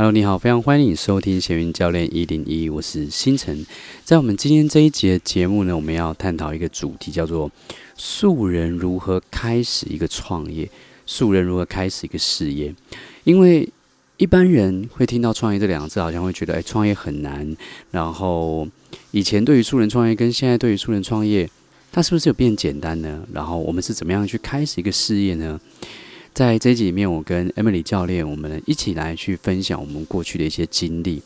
Hello，你好，非常欢迎你收听闲云教练一零一，我是星辰。在我们今天这一节节目呢，我们要探讨一个主题，叫做素人如何开始一个创业，素人如何开始一个事业。因为一般人会听到创业这两个字，好像会觉得，哎，创业很难。然后以前对于素人创业跟现在对于素人创业，它是不是有变简单呢？然后我们是怎么样去开始一个事业呢？在这一集里面，我跟 Emily 教练，我们一起来去分享我们过去的一些经历，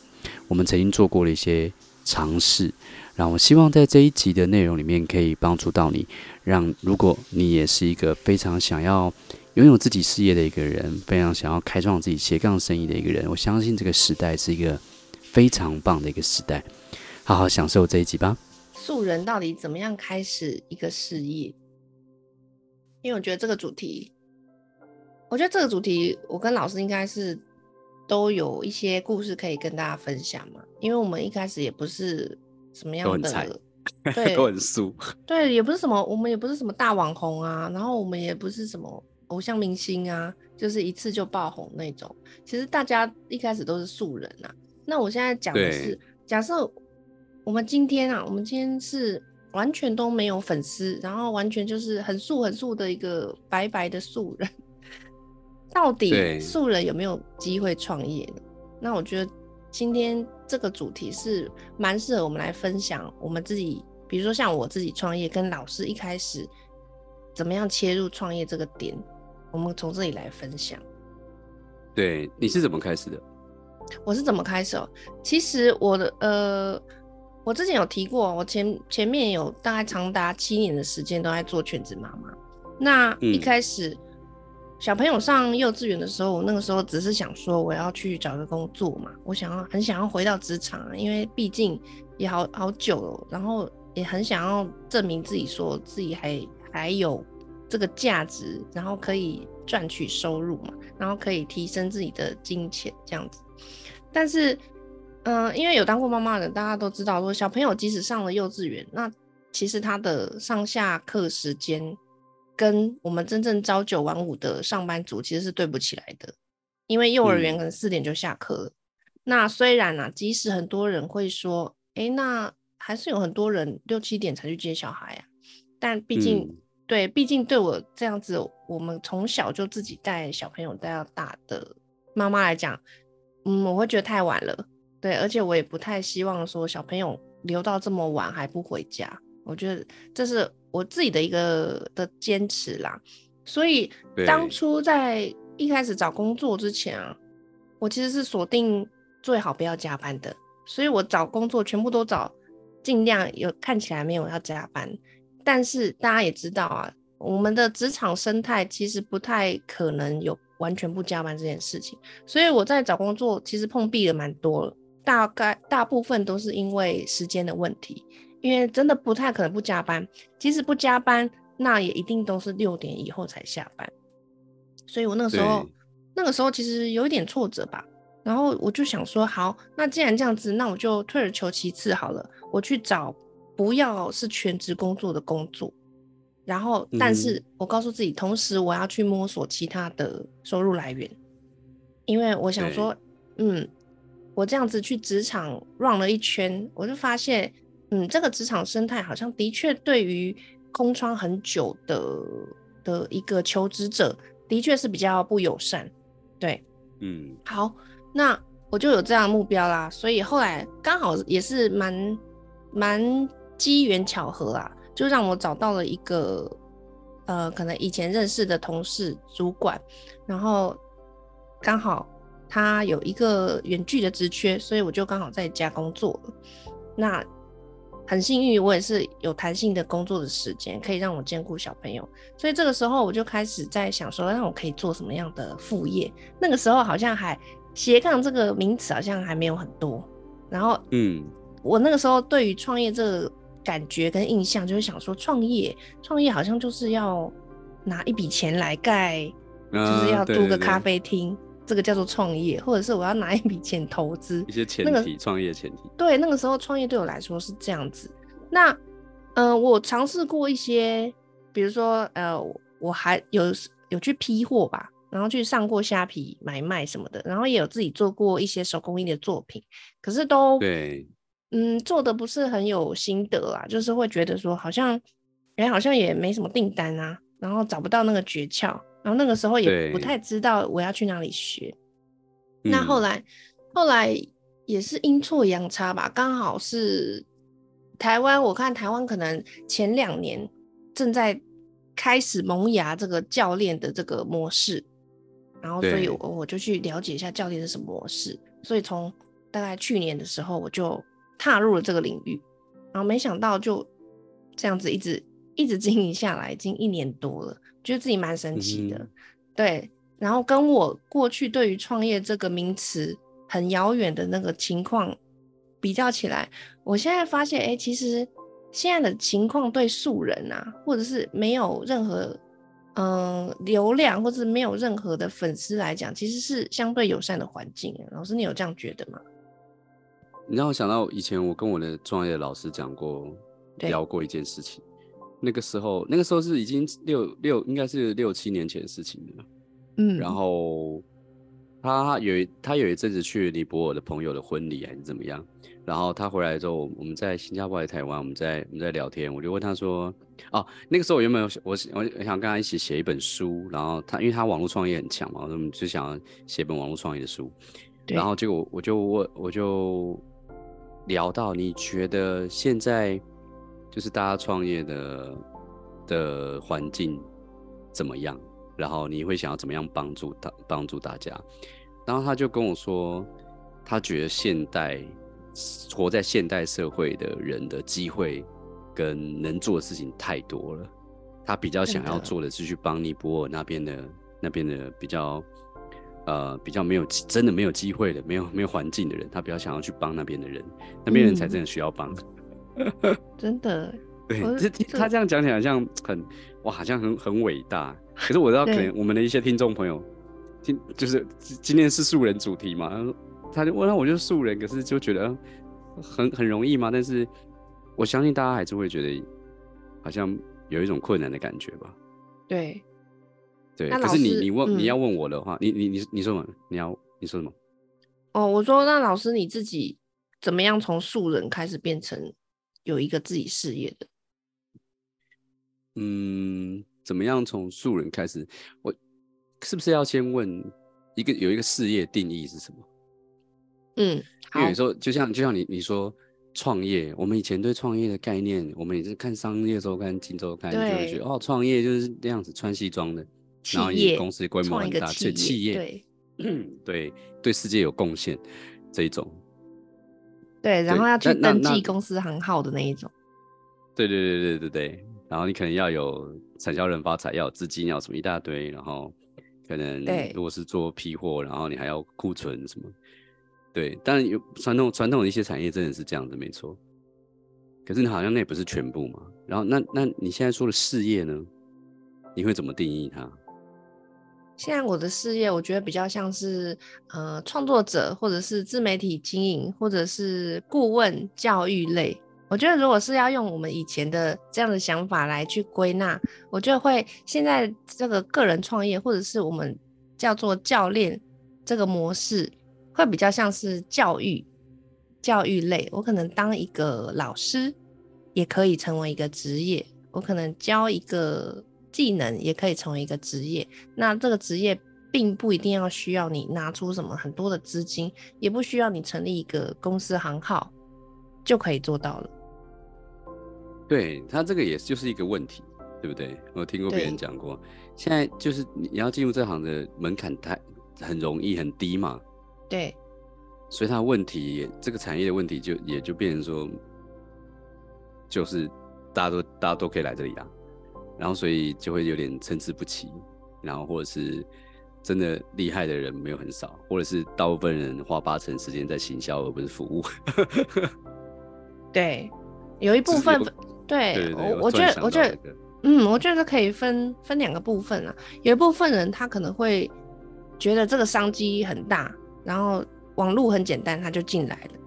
我们曾经做过的一些尝试。然后，我希望在这一集的内容里面可以帮助到你，让如果你也是一个非常想要拥有自己事业的一个人，非常想要开创自己斜杠生意的一个人，我相信这个时代是一个非常棒的一个时代。好好享受这一集吧。素人到底怎么样开始一个事业？因为我觉得这个主题。我觉得这个主题，我跟老师应该是都有一些故事可以跟大家分享嘛。因为我们一开始也不是什么样的，对，都很素，对，也不是什么，我们也不是什么大网红啊，然后我们也不是什么偶像明星啊，就是一次就爆红那种。其实大家一开始都是素人啊。那我现在讲的是，假设我们今天啊，我们今天是完全都没有粉丝，然后完全就是很素很素的一个白白的素人。到底素人有没有机会创业呢？那我觉得今天这个主题是蛮适合我们来分享我们自己，比如说像我自己创业，跟老师一开始怎么样切入创业这个点，我们从这里来分享。对，你是怎么开始的？我是怎么开始哦？其实我的呃，我之前有提过，我前前面有大概长达七年的时间都在做全职妈妈。那一开始。小朋友上幼稚园的时候，我那个时候只是想说我要去找个工作嘛，我想要很想要回到职场啊，因为毕竟也好好久了，然后也很想要证明自己，说自己还还有这个价值，然后可以赚取收入嘛，然后可以提升自己的金钱这样子。但是，嗯、因为有当过妈妈的，大家都知道说，小朋友即使上了幼稚园，那其实他的上下课时间。跟我们真正朝九晚五的上班族其实是对不起来的，因为幼儿园可能四点就下课了。嗯、那虽然啊，即使很多人会说，哎、欸，那还是有很多人六七点才去接小孩啊。但毕竟，嗯、对，毕竟对我这样子，我们从小就自己带小朋友带到大的妈妈来讲，嗯，我会觉得太晚了。对，而且我也不太希望说小朋友留到这么晚还不回家。我觉得这是。我自己的一个的坚持啦，所以当初在一开始找工作之前啊，我其实是锁定最好不要加班的，所以我找工作全部都找尽量有看起来没有要加班，但是大家也知道啊，我们的职场生态其实不太可能有完全不加班这件事情，所以我在找工作其实碰壁了蛮多了，大概大部分都是因为时间的问题。因为真的不太可能不加班，即使不加班，那也一定都是六点以后才下班。所以我那个时候，那个时候其实有一点挫折吧。然后我就想说，好，那既然这样子，那我就退而求其次好了，我去找不要是全职工作的工作。然后，但是我告诉自己，同时我要去摸索其他的收入来源，因为我想说，嗯，我这样子去职场 run 了一圈，我就发现。嗯，这个职场生态好像的确对于空窗很久的的一个求职者，的确是比较不友善。对，嗯，好，那我就有这样的目标啦。所以后来刚好也是蛮蛮机缘巧合啊，就让我找到了一个呃，可能以前认识的同事主管，然后刚好他有一个远距的职缺，所以我就刚好在家工作了。那很幸运，我也是有弹性的工作的时间，可以让我兼顾小朋友。所以这个时候我就开始在想说，那我可以做什么样的副业？那个时候好像还斜杠这个名词好像还没有很多。然后，嗯，我那个时候对于创业这个感觉跟印象，就是想说，创业，创业好像就是要拿一笔钱来盖，就是要租个咖啡厅。这个叫做创业，或者是我要拿一笔钱投资，一些前提，创业前提。对，那个时候创业对我来说是这样子。那，嗯、呃，我尝试过一些，比如说，呃，我还有有去批货吧，然后去上过虾皮买卖什么的，然后也有自己做过一些手工艺的作品，可是都对，嗯，做的不是很有心得啊，就是会觉得说好像，哎，好像也没什么订单啊，然后找不到那个诀窍，然后那个时候也不太知道我要去哪里学。那后来，后来也是阴错阳差吧，刚好是台湾，我看台湾可能前两年正在开始萌芽这个教练的这个模式。然后，所以我我就去了解一下教练是什么模式。所以从大概去年的时候，我就踏入了这个领域。然后没想到就这样子一直一直经营下来，已经一年多了，觉得自己蛮神奇的。嗯、对，然后跟我过去对于创业这个名词很遥远的那个情况比较起来，我现在发现，哎，其实现在的情况对素人啊，或者是没有任何。嗯，流量或者没有任何的粉丝来讲，其实是相对友善的环境。老师，你有这样觉得吗？你让我想到以前我跟我的创业老师讲过，聊过一件事情。那个时候，那个时候是已经六六，应该是六七年前的事情了。嗯，然后他有一他有一阵子去尼泊尔的朋友的婚礼还是怎么样，然后他回来之后，我们在新加坡还是台湾，我们在我们在聊天，我就问他说。哦，那个时候我原本我我我想跟他一起写一本书，然后他因为他网络创业很强嘛，我们就想写本网络创业的书，然后结果我就问我就聊到你觉得现在就是大家创业的的环境怎么样？然后你会想要怎么样帮助他帮助大家？然后他就跟我说，他觉得现代活在现代社会的人的机会。跟能做的事情太多了，他比较想要做的是去帮尼泊尔那边的那边的比较呃比较没有真的没有机会的没有没有环境的人，他比较想要去帮那边的人，那边人才真的需要帮。嗯、真的，对，这他这样讲起来像很哇，好像很很伟大。可是我知道，可能我们的一些听众朋友今就是今天是素人主题嘛，他就问那我就是素人，可是就觉得很很容易嘛，但是。我相信大家还是会觉得，好像有一种困难的感觉吧。对，对。可是你你问、嗯、你要问我的话，你你你你说什么？你要你说什么？哦，我说那老师你自己怎么样从素人开始变成有一个自己事业的？嗯，怎么样从素人开始？我是不是要先问一个有一个事业定义是什么？嗯，因为有时候就像就像你你说。创业，我们以前对创业的概念，我们也是看商业周刊、金周刊，就会觉得哦，创业就是那样子穿西装的，然后你公司规模很大，企企业，对，对，对世界有贡献这一种，对，然后要去登记公司行号的那一种，对对对对对对，然后你可能要有产销人发财，要有资金，要什么一大堆，然后可能如果是做批货，然后你还要库存什么。对，当然有传统传统的一些产业真的是这样子，没错。可是你好像那也不是全部嘛。然后那那你现在说的事业呢？你会怎么定义它？现在我的事业，我觉得比较像是呃创作者，或者是自媒体经营，或者是顾问教育类。我觉得如果是要用我们以前的这样的想法来去归纳，我觉得会现在这个个人创业，或者是我们叫做教练这个模式。会比较像是教育，教育类。我可能当一个老师，也可以成为一个职业。我可能教一个技能，也可以成为一个职业。那这个职业并不一定要需要你拿出什么很多的资金，也不需要你成立一个公司行号就可以做到了。对，他这个也就是一个问题，对不对？我听过别人讲过，现在就是你要进入这行的门槛太很容易很低嘛。对，所以它的问题也，这个产业的问题就也就变成说，就是大家都大家都可以来这里啊，然后所以就会有点参差不齐，然后或者是真的厉害的人没有很少，或者是大部分人花八成时间在行销而不是服务。对，有一部分，对，我我觉得我觉得，嗯，我觉得可以分分两个部分啊，有一部分人他可能会觉得这个商机很大。然后网络很简单，他就进来了。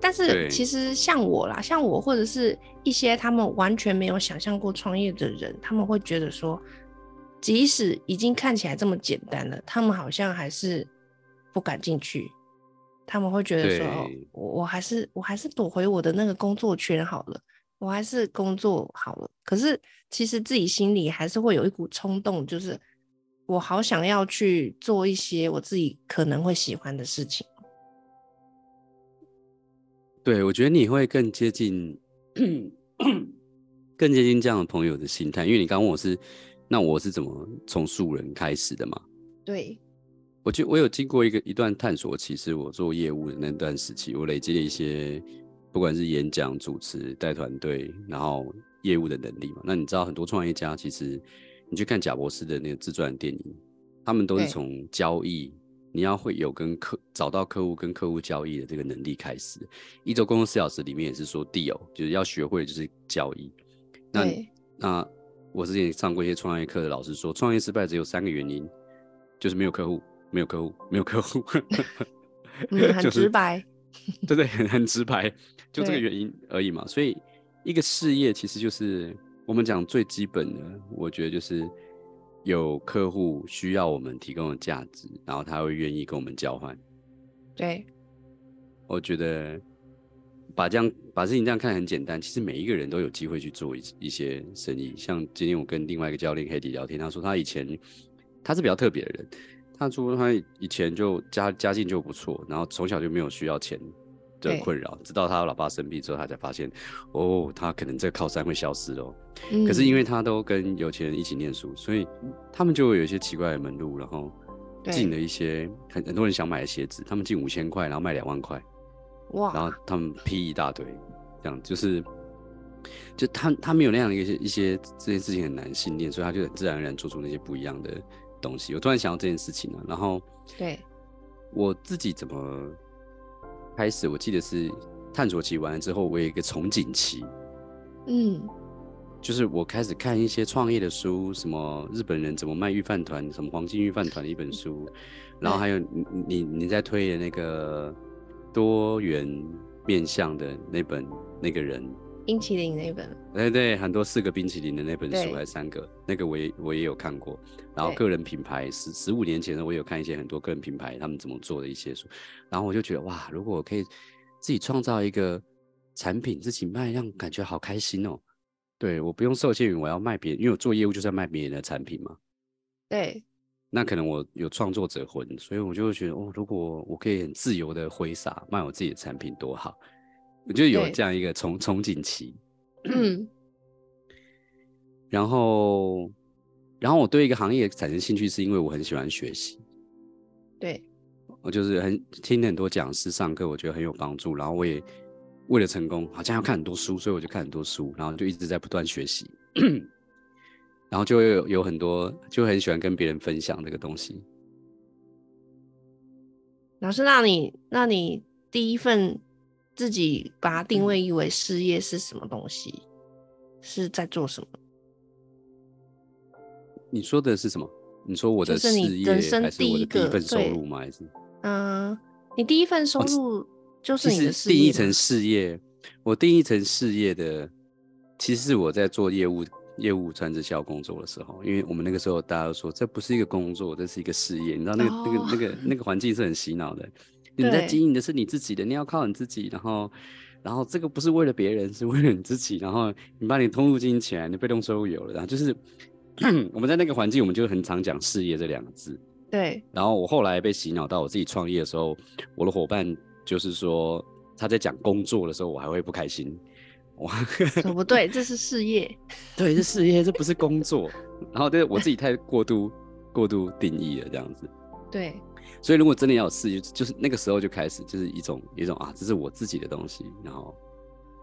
但是其实像我啦，像我或者是一些他们完全没有想象过创业的人，他们会觉得说，即使已经看起来这么简单了，他们好像还是不敢进去。他们会觉得说：“哦，我我还是我还是躲回我的那个工作圈好了，我还是工作好了。”可是其实自己心里还是会有一股冲动，就是我好想要去做一些我自己可能会喜欢的事情。对，我觉得你会更接近，更接近这样的朋友的心态，因为你刚问我是，那我是怎么从素人开始的嘛？对，我觉得我有经过一个一段探索，其实我做业务的那段时期，我累积了一些，不管是演讲、主持、带团队，然后业务的能力嘛。那你知道很多创业家，其实你去看贾博士的那个自传电影，他们都是从交易。你要会有跟客找到客户跟客户交易的这个能力开始，一周工作四小时里面也是说 deal，就是要学会就是交易。那那我之前上过一些创业课的老师说，创业失败只有三个原因，就是没有客户，没有客户，没有客户。嗯，很直白。对对，很很直白，就这个原因而已嘛。所以一个事业其实就是我们讲最基本的，我觉得就是。有客户需要我们提供的价值，然后他会愿意跟我们交换。对，我觉得把这样把事情这样看很简单，其实每一个人都有机会去做一一些生意。像今天我跟另外一个教练 Hedy 聊天，他说他以前他是比较特别的人，他说他以前就家家境就不错，然后从小就没有需要钱。的困扰，直到他老爸生病之后，他才发现，哦，他可能这个靠山会消失喽。嗯。可是因为他都跟有钱人一起念书，所以他们就会有一些奇怪的门路，然后进了一些很很多人想买的鞋子，他们进五千块，然后卖两万块，哇！然后他们批一大堆，这样就是，就他他没有那样的一些一些这件事情很难信念，所以他就很自然而然做出那些不一样的东西。我突然想到这件事情了，然后对我自己怎么。开始我记得是探索期完了之后，我有一个憧憬期，嗯，就是我开始看一些创业的书，什么日本人怎么卖御饭团，什么黄金御饭团的一本书，然后还有你你你在推的那个多元面向的那本那个人。冰淇淋那本，对对，很多四个冰淇淋的那本书还是三个，那个我也我也有看过。然后个人品牌十十五年前呢，我有看一些很多个人品牌他们怎么做的一些书。然后我就觉得哇，如果我可以自己创造一个产品自己卖，让感觉好开心哦。对，我不用受限于我要卖别人，因为我做业务就是要卖别人的产品嘛。对。那可能我有创作者魂，所以我就会觉得哦，如果我可以很自由的挥洒卖我自己的产品，多好。我就有这样一个憧憧憬期，嗯，然后，然后我对一个行业产生兴趣，是因为我很喜欢学习，对，我就是很听很多讲师上课，我觉得很有帮助，然后我也为了成功，好像要看很多书，所以我就看很多书，然后就一直在不断学习，然后就会有有很多，就很喜欢跟别人分享这个东西。老师，那你那你第一份。自己把它定位为事业是什么东西？嗯、是在做什么？你说的是什么？你说我的事业，还是你人生第一个份收入吗？还是？嗯、呃，你第一份收入就是你的事业。定义成事业，我定义成事业的，其实是我在做业务、业务传直销工作的时候，因为我们那个时候大家都说这不是一个工作，这是一个事业。你知道那个、哦、那个、那个、那个环境是很洗脑的。你在经营的是你自己的，你要靠你自己，然后，然后这个不是为了别人，是为了你自己。然后你把你通路经营起来，你被动收入有了，然后就是 我们在那个环境，我们就很常讲事业这两个字。对。然后我后来被洗脑到我自己创业的时候，我的伙伴就是说他在讲工作的时候，我还会不开心。哇，不对，这是事业。对，是事业，这不是工作。然后对我自己太过度过度定义了，这样子。对。所以，如果真的要有事业，就是那个时候就开始，就是一种一种啊，这是我自己的东西，然后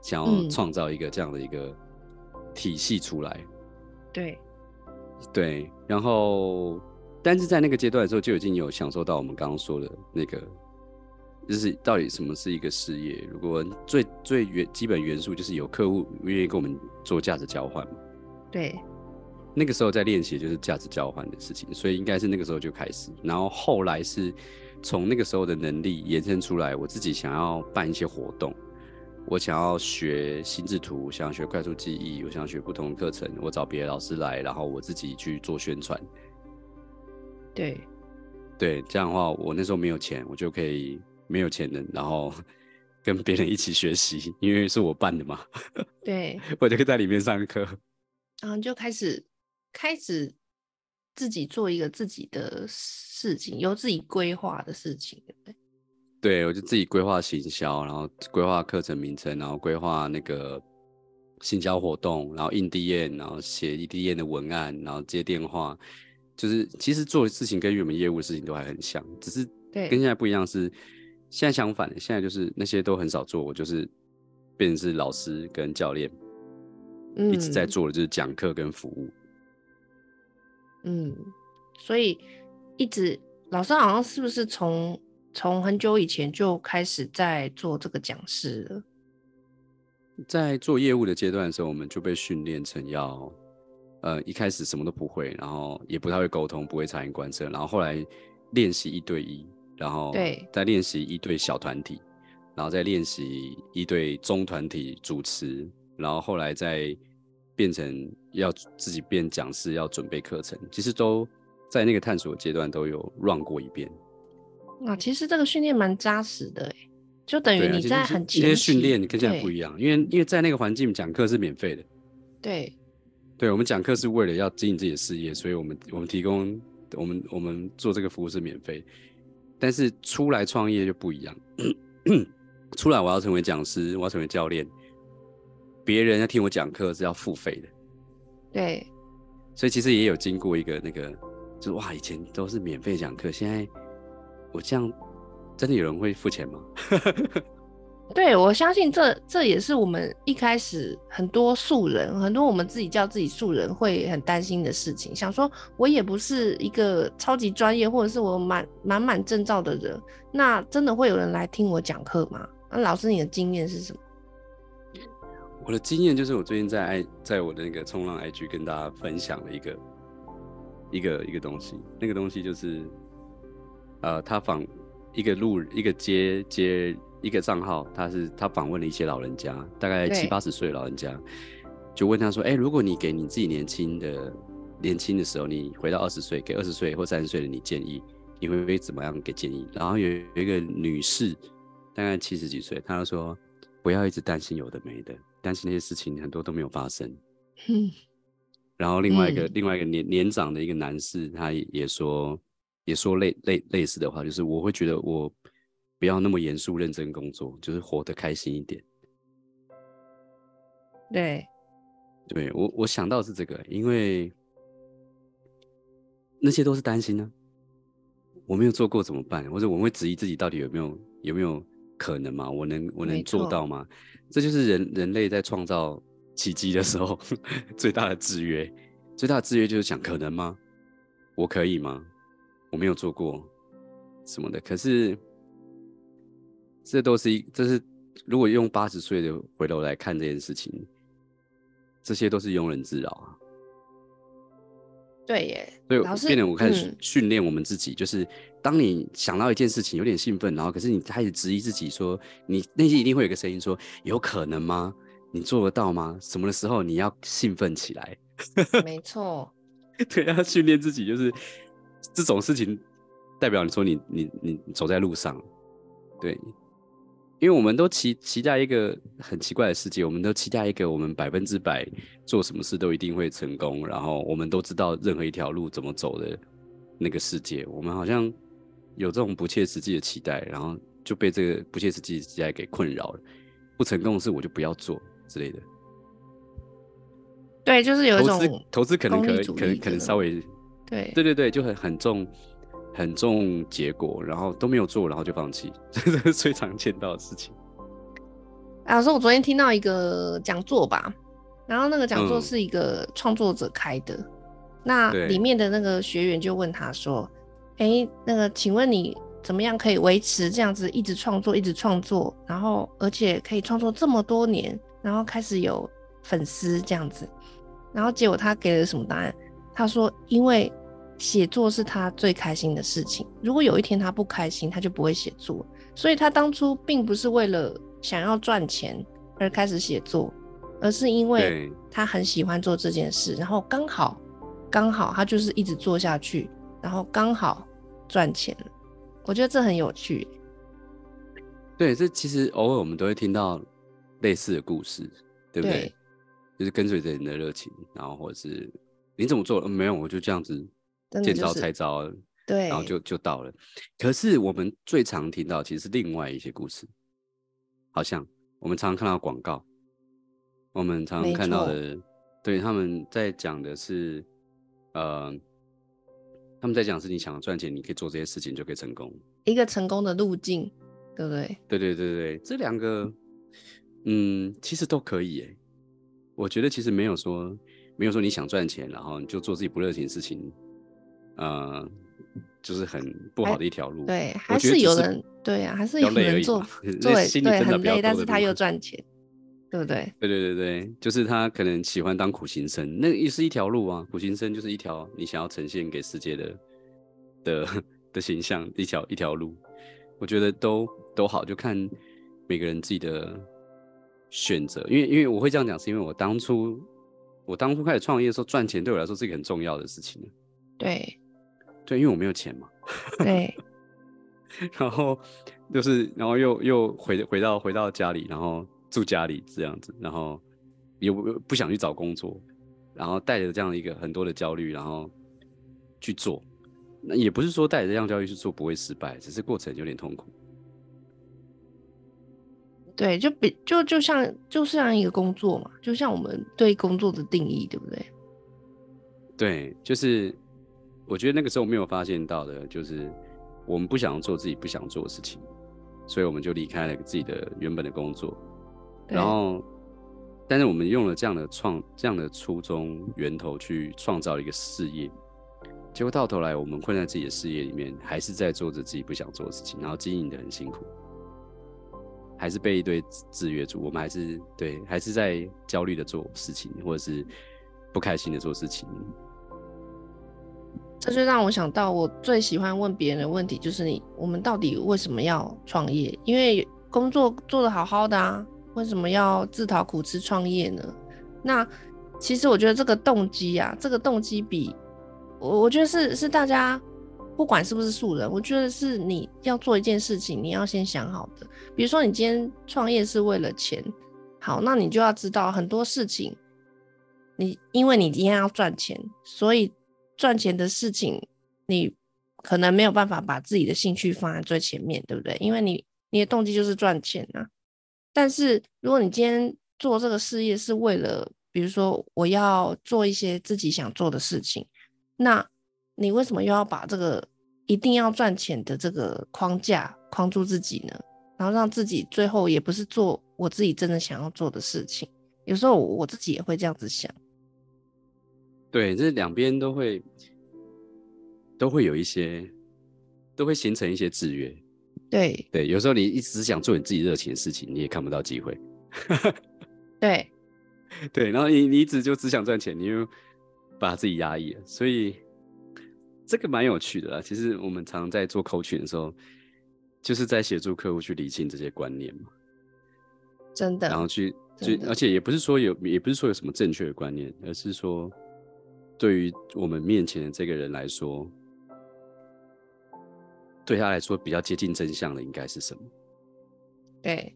想要创造一个这样的一个体系出来。嗯、对，对，然后，但是在那个阶段的时候，就已经有享受到我们刚刚说的那个，就是到底什么是一个事业？如果最最原基本元素就是有客户愿意跟我们做价值交换。对。那个时候在练习就是价值交换的事情，所以应该是那个时候就开始，然后后来是从那个时候的能力延伸出来，我自己想要办一些活动，我想要学心智图，想要学快速记忆，我想要学不同的课程，我找别的老师来，然后我自己去做宣传。对，对，这样的话，我那时候没有钱，我就可以没有钱的，然后跟别人一起学习，因为是我办的嘛。对，我就可以在里面上课。然后就开始开始自己做一个自己的事情，由自己规划的事情，对不对？对，我就自己规划行销，然后规划课程名称，然后规划那个行销活动，然后印 DM，然后写 DM 的文案，然后接电话。就是其实做的事情跟原本业务的事情都还很像，只是跟现在不一样是，现在相反的，现在就是那些都很少做，我就是变成是老师跟教练，嗯，一直在做的就是讲课跟服务。嗯，所以一直老师好像是不是从从很久以前就开始在做这个讲师了？在做业务的阶段的时候，我们就被训练成要。呃，一开始什么都不会，然后也不太会沟通，不会察言观色，然后后来练习一对一，然后对再练习一对小团体，然后再练习一对中团体主持，然后后来再变成要自己变讲师，要准备课程，其实都在那个探索阶段都有 run 过一遍。那其实这个训练蛮扎实的，就等于你在很这些训练跟现在不一样，因为因为在那个环境讲课是免费的，对。对，我们讲课是为了要经营自己的事业，所以我们我们提供我们我们做这个服务是免费，但是出来创业就不一样。出来我要成为讲师，我要成为教练，别人要听我讲课是要付费的。对，所以其实也有经过一个那个，就是哇，以前都是免费讲课，现在我这样真的有人会付钱吗？对，我相信这这也是我们一开始很多素人，很多我们自己叫自己素人会很担心的事情。想说，我也不是一个超级专业，或者是我满满满证照的人，那真的会有人来听我讲课吗？那老师，你的经验是什么？我的经验就是，我最近在爱在我的那个冲浪 IG 跟大家分享了一个一个一个东西，那个东西就是，呃，他访一个路一个街街。一个账号，他是他访问了一些老人家，大概七八十岁老人家，就问他说：“哎、欸，如果你给你自己年轻的年轻的时候，你回到二十岁，给二十岁或三十岁的你建议，你会不会怎么样给建议？”然后有有一个女士，大概七十几岁，她就说：“不要一直担心有的没的，担心那些事情很多都没有发生。”嗯。然后另外一个、嗯、另外一个年年长的一个男士，他也说也说类类类似的话，就是我会觉得我。不要那么严肃认真工作，就是活得开心一点。对，对我我想到是这个，因为那些都是担心呢、啊。我没有做过怎么办？或者我会质疑自己到底有没有有没有可能吗？我能我能做到吗？这就是人人类在创造奇迹的时候 最大的制约。最大的制约就是想可能吗？我可以吗？我没有做过什么的，可是。这都是一，这是如果用八十岁的回头来看这件事情，这些都是庸人自扰啊。对耶，所以变得我开始训练我们自己，嗯、就是当你想到一件事情有点兴奋，然后可是你开始质疑自己说，你内心一定会有个声音说，有可能吗？你做得到吗？什么的时候你要兴奋起来？没错，对，要训练自己，就是这种事情代表你说你你你走在路上，对。因为我们都期期待一个很奇怪的世界，我们都期待一个我们百分之百做什么事都一定会成功，然后我们都知道任何一条路怎么走的那个世界。我们好像有这种不切实际的期待，然后就被这个不切实际的期待给困扰了。不成功的事我就不要做之类的。对，就是有一种投资，投资可能可能可能可能稍微对对对对，就很很重。很重结果，然后都没有做，然后就放弃，这是最常见到的事情。老师，我昨天听到一个讲座吧，然后那个讲座是一个创作者开的，嗯、那里面的那个学员就问他说：“哎、欸，那个，请问你怎么样可以维持这样子一直创作，一直创作，然后而且可以创作这么多年，然后开始有粉丝这样子？”然后结果他给了什么答案？他说：“因为。”写作是他最开心的事情。如果有一天他不开心，他就不会写作。所以他当初并不是为了想要赚钱而开始写作，而是因为他很喜欢做这件事，然后刚好刚好他就是一直做下去，然后刚好赚钱了。我觉得这很有趣。对，这其实偶尔我们都会听到类似的故事，对不对？对，就是跟随着你的热情，然后或者是你怎么做？嗯，没有，我就这样子见招拆招。对，然后就就到了。可是我们最常听到其实是另外一些故事，好像我们常常看到广告，我们常常看到的，对，他们在讲的是，呃，他们在讲是你想赚钱，你可以做这些事情就可以成功，一个成功的路径，对不对？对对对对，这两个，嗯，其实都可以诶。我觉得其实没有说没有说你想赚钱，然后你就做自己不热情的事情，呃。就是很不好的一条路，对，还是有人对啊，还是有人做，对对，很累，但是他又赚钱，对不对？对对对对，就是他可能喜欢当苦行僧，那也是一条路啊。苦行僧就是一条你想要呈现给世界的的的形象，一条一条路，我觉得都都好，就看每个人自己的选择。因为因为我会这样讲，是因为我当初我当初开始创业的时候，赚钱对我来说是一个很重要的事情。对。对，因为我没有钱嘛。对。然后就是，然后又又回回到回到家里，然后住家里这样子，然后又不想去找工作，然后带着这样一个很多的焦虑，然后去做。那也不是说带着这样焦虑去做不会失败，只是过程有点痛苦。对，就比就就像就像一个工作嘛，就像我们对工作的定义，对不对？对，就是。我觉得那个时候没有发现到的，就是我们不想做自己不想做的事情，所以我们就离开了自己的原本的工作。然后，但是我们用了这样的创这样的初衷源头去创造一个事业，结果到头来我们困在自己的事业里面，还是在做着自己不想做的事情，然后经营的很辛苦，还是被一堆制约住。我们还是对，还是在焦虑的做事情，或者是不开心的做事情。这就让我想到，我最喜欢问别人的问题就是你：我们到底为什么要创业？因为工作做得好好的啊，为什么要自讨苦吃创业呢？那其实我觉得这个动机啊，这个动机比我我觉得是是大家不管是不是素人，我觉得是你要做一件事情，你要先想好的。比如说你今天创业是为了钱，好，那你就要知道很多事情，你因为你今天要赚钱，所以。赚钱的事情，你可能没有办法把自己的兴趣放在最前面，对不对？因为你你的动机就是赚钱啊。但是如果你今天做这个事业是为了，比如说我要做一些自己想做的事情，那你为什么又要把这个一定要赚钱的这个框架框住自己呢？然后让自己最后也不是做我自己真的想要做的事情。有时候我自己也会这样子想。对，这两边都会都会有一些，都会形成一些制约。对对，有时候你一直想做你自己热情的事情，你也看不到机会。对对，然后你你一直就只想赚钱，你又把自己压抑了，所以这个蛮有趣的啦。其实我们常常在做 coaching 的时候，就是在协助客户去理清这些观念嘛。真的。然后去去，而且也不是说有，也不是说有什么正确的观念，而是说。对于我们面前的这个人来说，对他来说比较接近真相的应该是什么？对，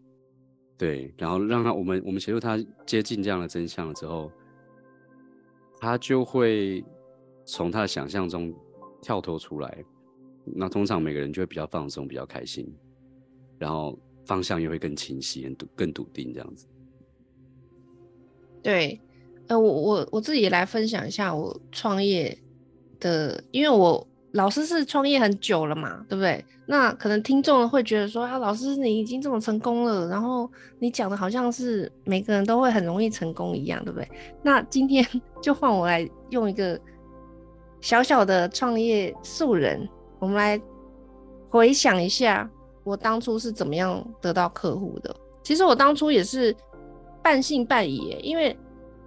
对，然后让他我们我们协助他接近这样的真相了之后，他就会从他的想象中跳脱出来。那通常每个人就会比较放松，比较开心，然后方向也会更清晰、更笃更笃定这样子。对。呃，我我我自己也来分享一下我创业的，因为我老师是创业很久了嘛，对不对？那可能听众会觉得说啊，老师你已经这么成功了，然后你讲的好像是每个人都会很容易成功一样，对不对？那今天就换我来用一个小小的创业素人，我们来回想一下我当初是怎么样得到客户的。其实我当初也是半信半疑，因为。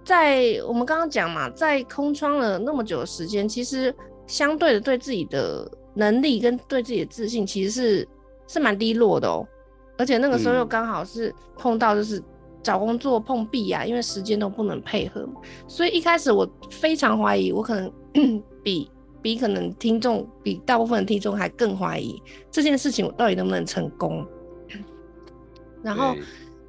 在我们刚刚讲嘛，在空窗了那么久的时间，其实相对的对自己的能力跟对自己的自信，其实是是蛮低落的哦。而且那个时候又刚好是碰到就是找工作碰壁啊，因为时间都不能配合，所以一开始我非常怀疑，我可能 比比可能听众比大部分的听众还更怀疑这件事情我到底能不能成功。然后，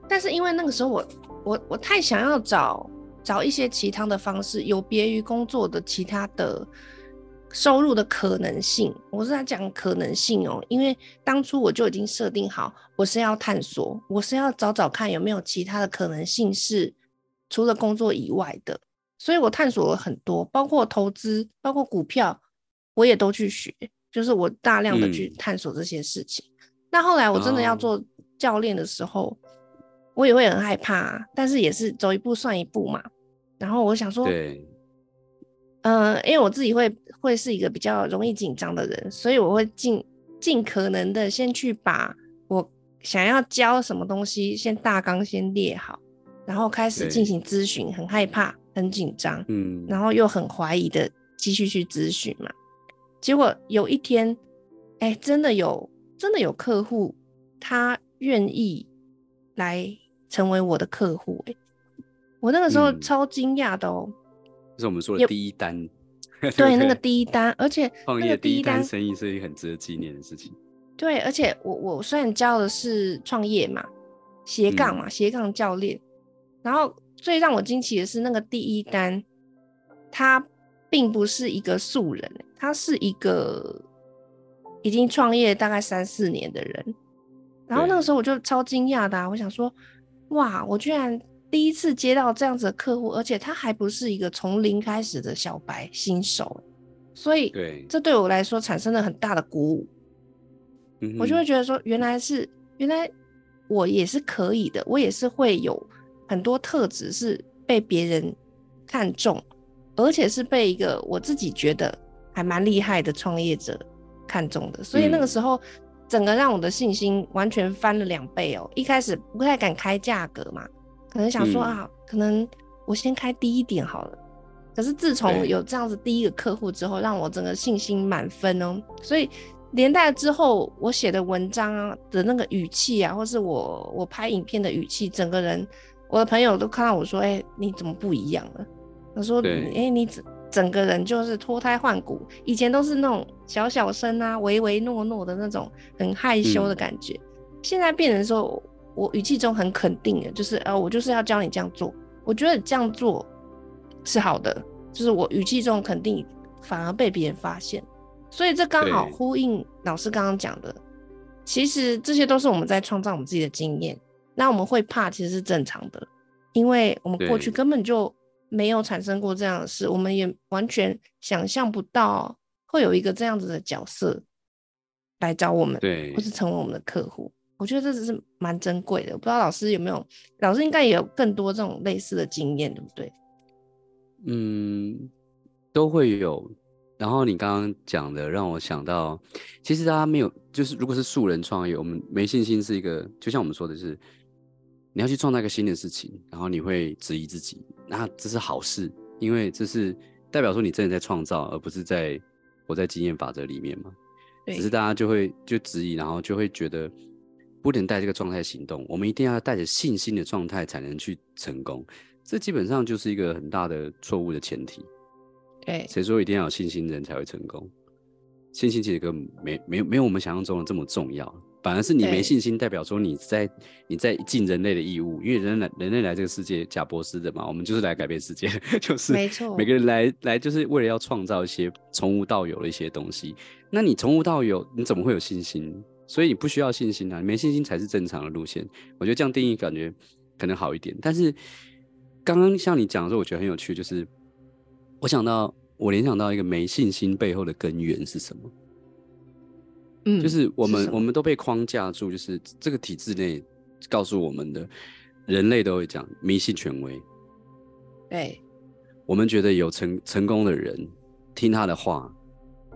但是因为那个时候我我我太想要找找一些其他的方式，有别于工作的其他的。收入的可能性，我是在讲可能性哦，因为当初我就已经设定好，我是要探索，我是要找找看有没有其他的可能性是除了工作以外的，所以我探索了很多，包括投资，包括股票，我也都去学，就是我大量的去探索这些事情。嗯、那后来我真的要做教练的时候，哦、我也会很害怕，但是也是走一步算一步嘛。然后我想说，对。嗯、呃，因为我自己会会是一个比较容易紧张的人，所以我会尽尽可能的先去把我想要教什么东西先大纲先列好，然后开始进行咨询，很害怕，很紧张，嗯，然后又很怀疑的继续去咨询嘛。结果有一天，哎，真的有真的有客户他愿意来成为我的客户，哎，我那个时候超惊讶的哦。嗯这是我们说的第一单，对，那个第一单，而且 创业第一单生意是一个很值得纪念的事情。对，而且我我虽然教的是创业嘛，斜杠嘛，斜杠教练，然后最让我惊奇的是那个第一单，他并不是一个素人，他是一个已经创业大概三四年的人，然后那个时候我就超惊讶的啊，我想说，哇，我居然。第一次接到这样子的客户，而且他还不是一个从零开始的小白新手，所以这对我来说产生了很大的鼓舞。对我就会觉得说，原来是原来我也是可以的，我也是会有很多特质是被别人看中，而且是被一个我自己觉得还蛮厉害的创业者看中的。所以那个时候，整个让我的信心完全翻了两倍哦。一开始不太敢开价格嘛。可能想说啊，嗯、可能我先开低一点好了。可是自从有这样子第一个客户之后，让我整个信心满分哦。所以连带之后，我写的文章啊的那个语气啊，或是我我拍影片的语气，整个人我的朋友都看到我说：“哎、欸，你怎么不一样了？”他说：“哎、欸，你整整个人就是脱胎换骨，以前都是那种小小声啊、唯唯诺诺的那种很害羞的感觉，嗯、现在变成说。”我语气中很肯定的，就是呃，我就是要教你这样做。我觉得这样做是好的，就是我语气中肯定，反而被别人发现。所以这刚好呼应老师刚刚讲的，其实这些都是我们在创造我们自己的经验。那我们会怕，其实是正常的，因为我们过去根本就没有产生过这样的事，我们也完全想象不到会有一个这样子的角色来找我们，对，或是成为我们的客户。我觉得这只是蛮珍贵的，我不知道老师有没有，老师应该也有更多这种类似的经验，对不对？嗯，都会有。然后你刚刚讲的让我想到，其实大家没有，就是如果是素人创业，我们没信心是一个，就像我们说的是，你要去创造一个新的事情，然后你会质疑自己，那这是好事，因为这是代表说你真的在创造，而不是在活在经验法则里面嘛。对只是大家就会就质疑，然后就会觉得。不能带这个状态行动，我们一定要带着信心的状态才能去成功。这基本上就是一个很大的错误的前提。对，谁说一定要有信心的人才会成功？信心其实根本没没有没有我们想象中的这么重要，反而是你没信心，代表说你在你在尽人类的义务，因为人来人类来这个世界，贾博士的嘛，我们就是来改变世界，就是没错，每个人来来就是为了要创造一些从无到有的一些东西。那你从无到有，你怎么会有信心？所以你不需要信心啊，没信心才是正常的路线。我觉得这样定义感觉可能好一点。但是刚刚像你讲的时候，我觉得很有趣，就是我想到我联想到一个没信心背后的根源是什么？嗯，就是我们我们都被框架住，就是这个体制内告诉我们的，人类都会讲迷信权威。对，我们觉得有成成功的人听他的话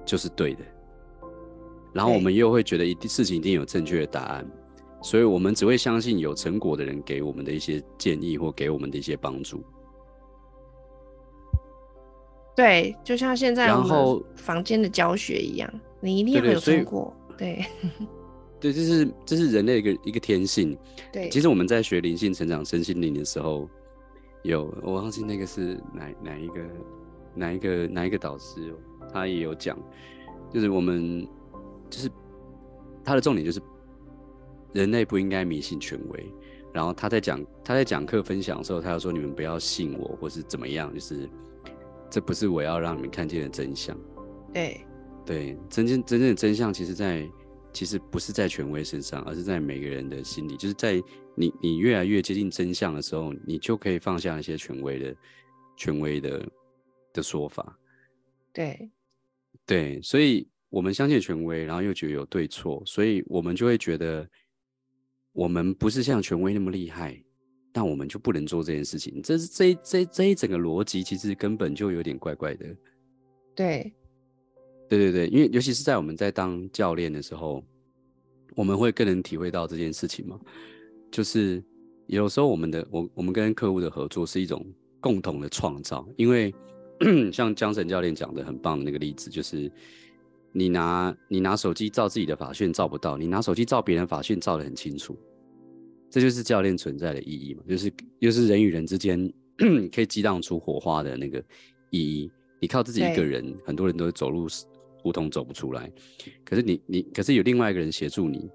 就是对的。然后我们又会觉得一定事情一定有正确的答案，所以我们只会相信有成果的人给我们的一些建议或给我们的一些帮助。对，就像现在然后房间的教学一样，你一定要有成果。对，对，对，这是这是人类一个一个天性。对，其实我们在学灵性成长、身心灵的时候，有我忘记那个是哪哪一个哪一个哪一个导师，他也有讲，就是我们就是他的重点就是人类不应该迷信权威。然后他在讲他在讲课分享的时候，他就说：“你们不要信我，或是怎么样，就是这不是我要让你们看见的真相。”对对，真正真正的真相，其实在。其实不是在权威身上，而是在每个人的心里。就是在你你越来越接近真相的时候，你就可以放下一些权威的权威的的说法。对对，所以我们相信权威，然后又觉得有对错，所以我们就会觉得我们不是像权威那么厉害，但我们就不能做这件事情。这是这这这一整个逻辑，其实根本就有点怪怪的。对。对对对，因为尤其是在我们在当教练的时候，我们会更能体会到这件事情嘛。就是有时候我们的我我们跟客户的合作是一种共同的创造，因为 像江神教练讲的很棒的那个例子，就是你拿你拿手机照自己的法讯照不到，你拿手机照别人法讯照得很清楚，这就是教练存在的意义嘛，就是就是人与人之间 可以激荡出火花的那个意义。你靠自己一个人，很多人都会走路。胡同走不出来，可是你你可是有另外一个人协助你，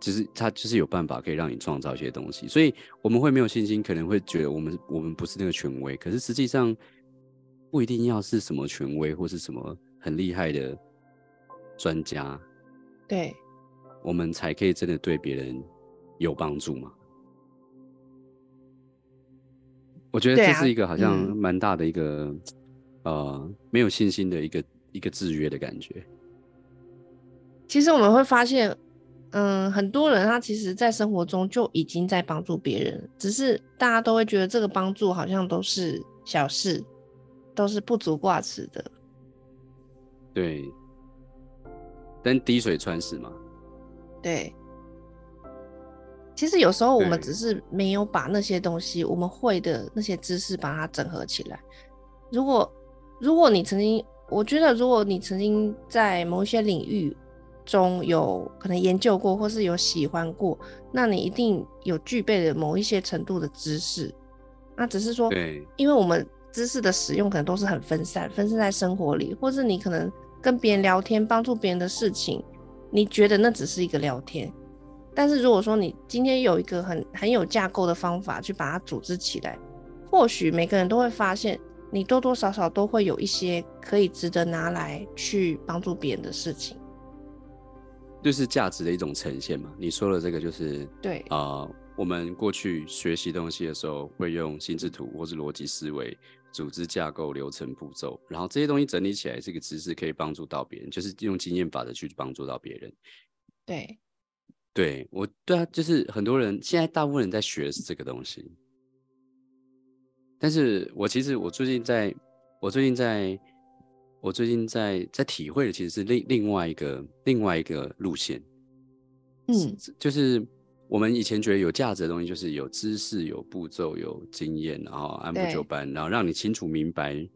就是他就是有办法可以让你创造一些东西，所以我们会没有信心，可能会觉得我们我们不是那个权威，可是实际上不一定要是什么权威或是什么很厉害的专家，对，我们才可以真的对别人有帮助嘛。我觉得这是一个好像蛮大的一个、啊嗯、呃没有信心的一个。一个制约的感觉。其实我们会发现，嗯，很多人他其实，在生活中就已经在帮助别人，只是大家都会觉得这个帮助好像都是小事，都是不足挂齿的。对，但滴水穿石嘛。对。其实有时候我们只是没有把那些东西，我们会的那些知识，把它整合起来。如果，如果你曾经。我觉得，如果你曾经在某一些领域中有可能研究过，或是有喜欢过，那你一定有具备的某一些程度的知识。那只是说，对，因为我们知识的使用可能都是很分散，分散在生活里，或是你可能跟别人聊天，帮助别人的事情，你觉得那只是一个聊天。但是如果说你今天有一个很很有架构的方法去把它组织起来，或许每个人都会发现。你多多少少都会有一些可以值得拿来去帮助别人的事情，就是价值的一种呈现嘛。你说的这个就是对啊、呃，我们过去学习东西的时候会用心智图或是逻辑思维组织架构流程步骤，然后这些东西整理起来，这个知识可以帮助到别人，就是用经验法则去帮助到别人。对，对我对啊，就是很多人现在大部分人在学的是这个东西。但是我其实我最近在，我最近在，我最近在在体会的其实是另另外一个另外一个路线，嗯，就是我们以前觉得有价值的东西，就是有知识、有步骤、有经验，然后按部就班，然后让你清楚明白、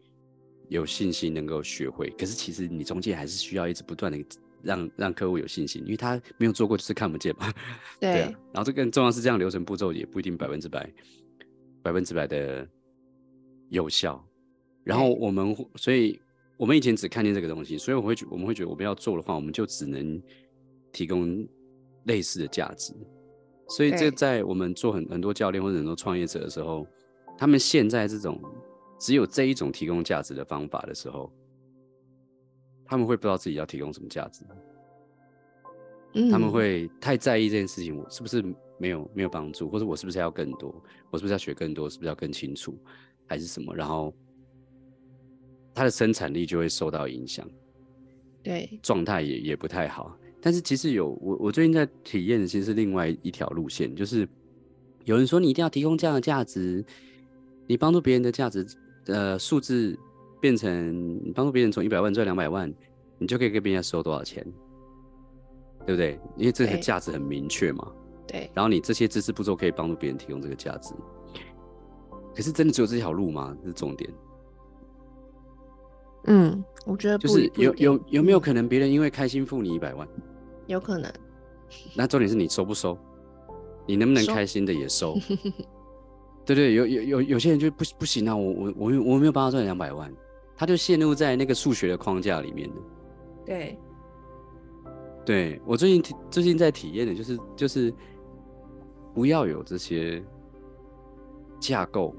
有信心能够学会。可是其实你中间还是需要一直不断的让让客户有信心，因为他没有做过就是看不见嘛。对，对啊。然后这更重要是这样流程步骤也不一定百分之百百分之百的。有效，然后我们，所以我们以前只看见这个东西，所以我会觉，我们会觉得我们要做的话，我们就只能提供类似的价值。所以这在我们做很很多教练或者很多创业者的时候，他们现在这种只有这一种提供价值的方法的时候，他们会不知道自己要提供什么价值，嗯，他们会太在意这件事情，我是不是没有没有帮助，或者我是不是要更多，我是不是要学更多，是不是要更清楚。还是什么，然后他的生产力就会受到影响，对，状态也也不太好。但是其实有我，我最近在体验的其实是另外一条路线，就是有人说你一定要提供这样的价值，你帮助别人的价值，呃，数字变成你帮助别人从一百万赚两百万，你就可以跟别人收多少钱，对不对？因为这个价值很明确嘛。对。然后你这些知识步骤可以帮助别人提供这个价值。可是真的只有这条路吗？这是重点。嗯，我觉得就是有有有没有可能别人因为开心付你一百万？有可能。那重点是你收不收？你能不能开心的也收？收对对，有有有有些人就不不行啊，我我我我没有办法赚两百万，他就陷入在那个数学的框架里面的。对，对我最近最近在体验的就是就是不要有这些架构，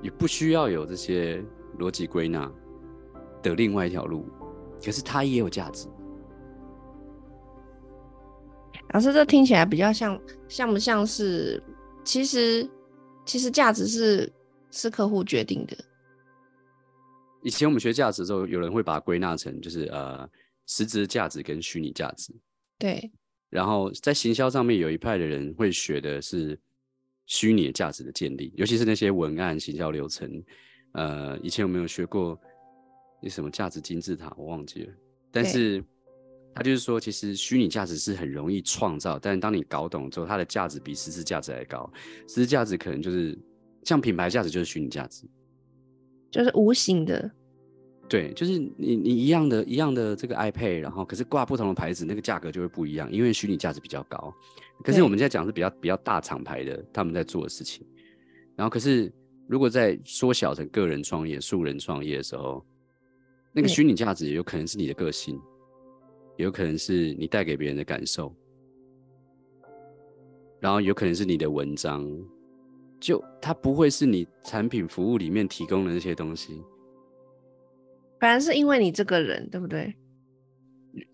也不需要有这些逻辑归纳的另外一条路，可是它也有价值。老师，这听起来比较像像不像是？其实，其实价值是是客户决定的。以前我们学价值的时候，有人会把它归纳成就是呃实质价值跟虚拟价值。对。然后在行销上面有一派的人会学的是虚拟价值的建立，尤其是那些文案、行销流程。呃，以前有没有学过那什么价值金字塔？我忘记了。但是。他就是说，其实虚拟价值是很容易创造，但是当你搞懂之后，它的价值比实质价值还高。实质价值可能就是像品牌价值，就是虚拟价值，就是无形的。对，就是你你一样的一样的这个 iPad，然后可是挂不同的牌子，那个价格就会不一样，因为虚拟价值比较高。可是我们现在讲的是比较比较大厂牌的他们在做的事情，然后可是如果在缩小成个人创业、素人创业的时候，那个虚拟价值也有可能是你的个性。有可能是你带给别人的感受，然后有可能是你的文章，就它不会是你产品服务里面提供的那些东西，反而是因为你这个人，对不对？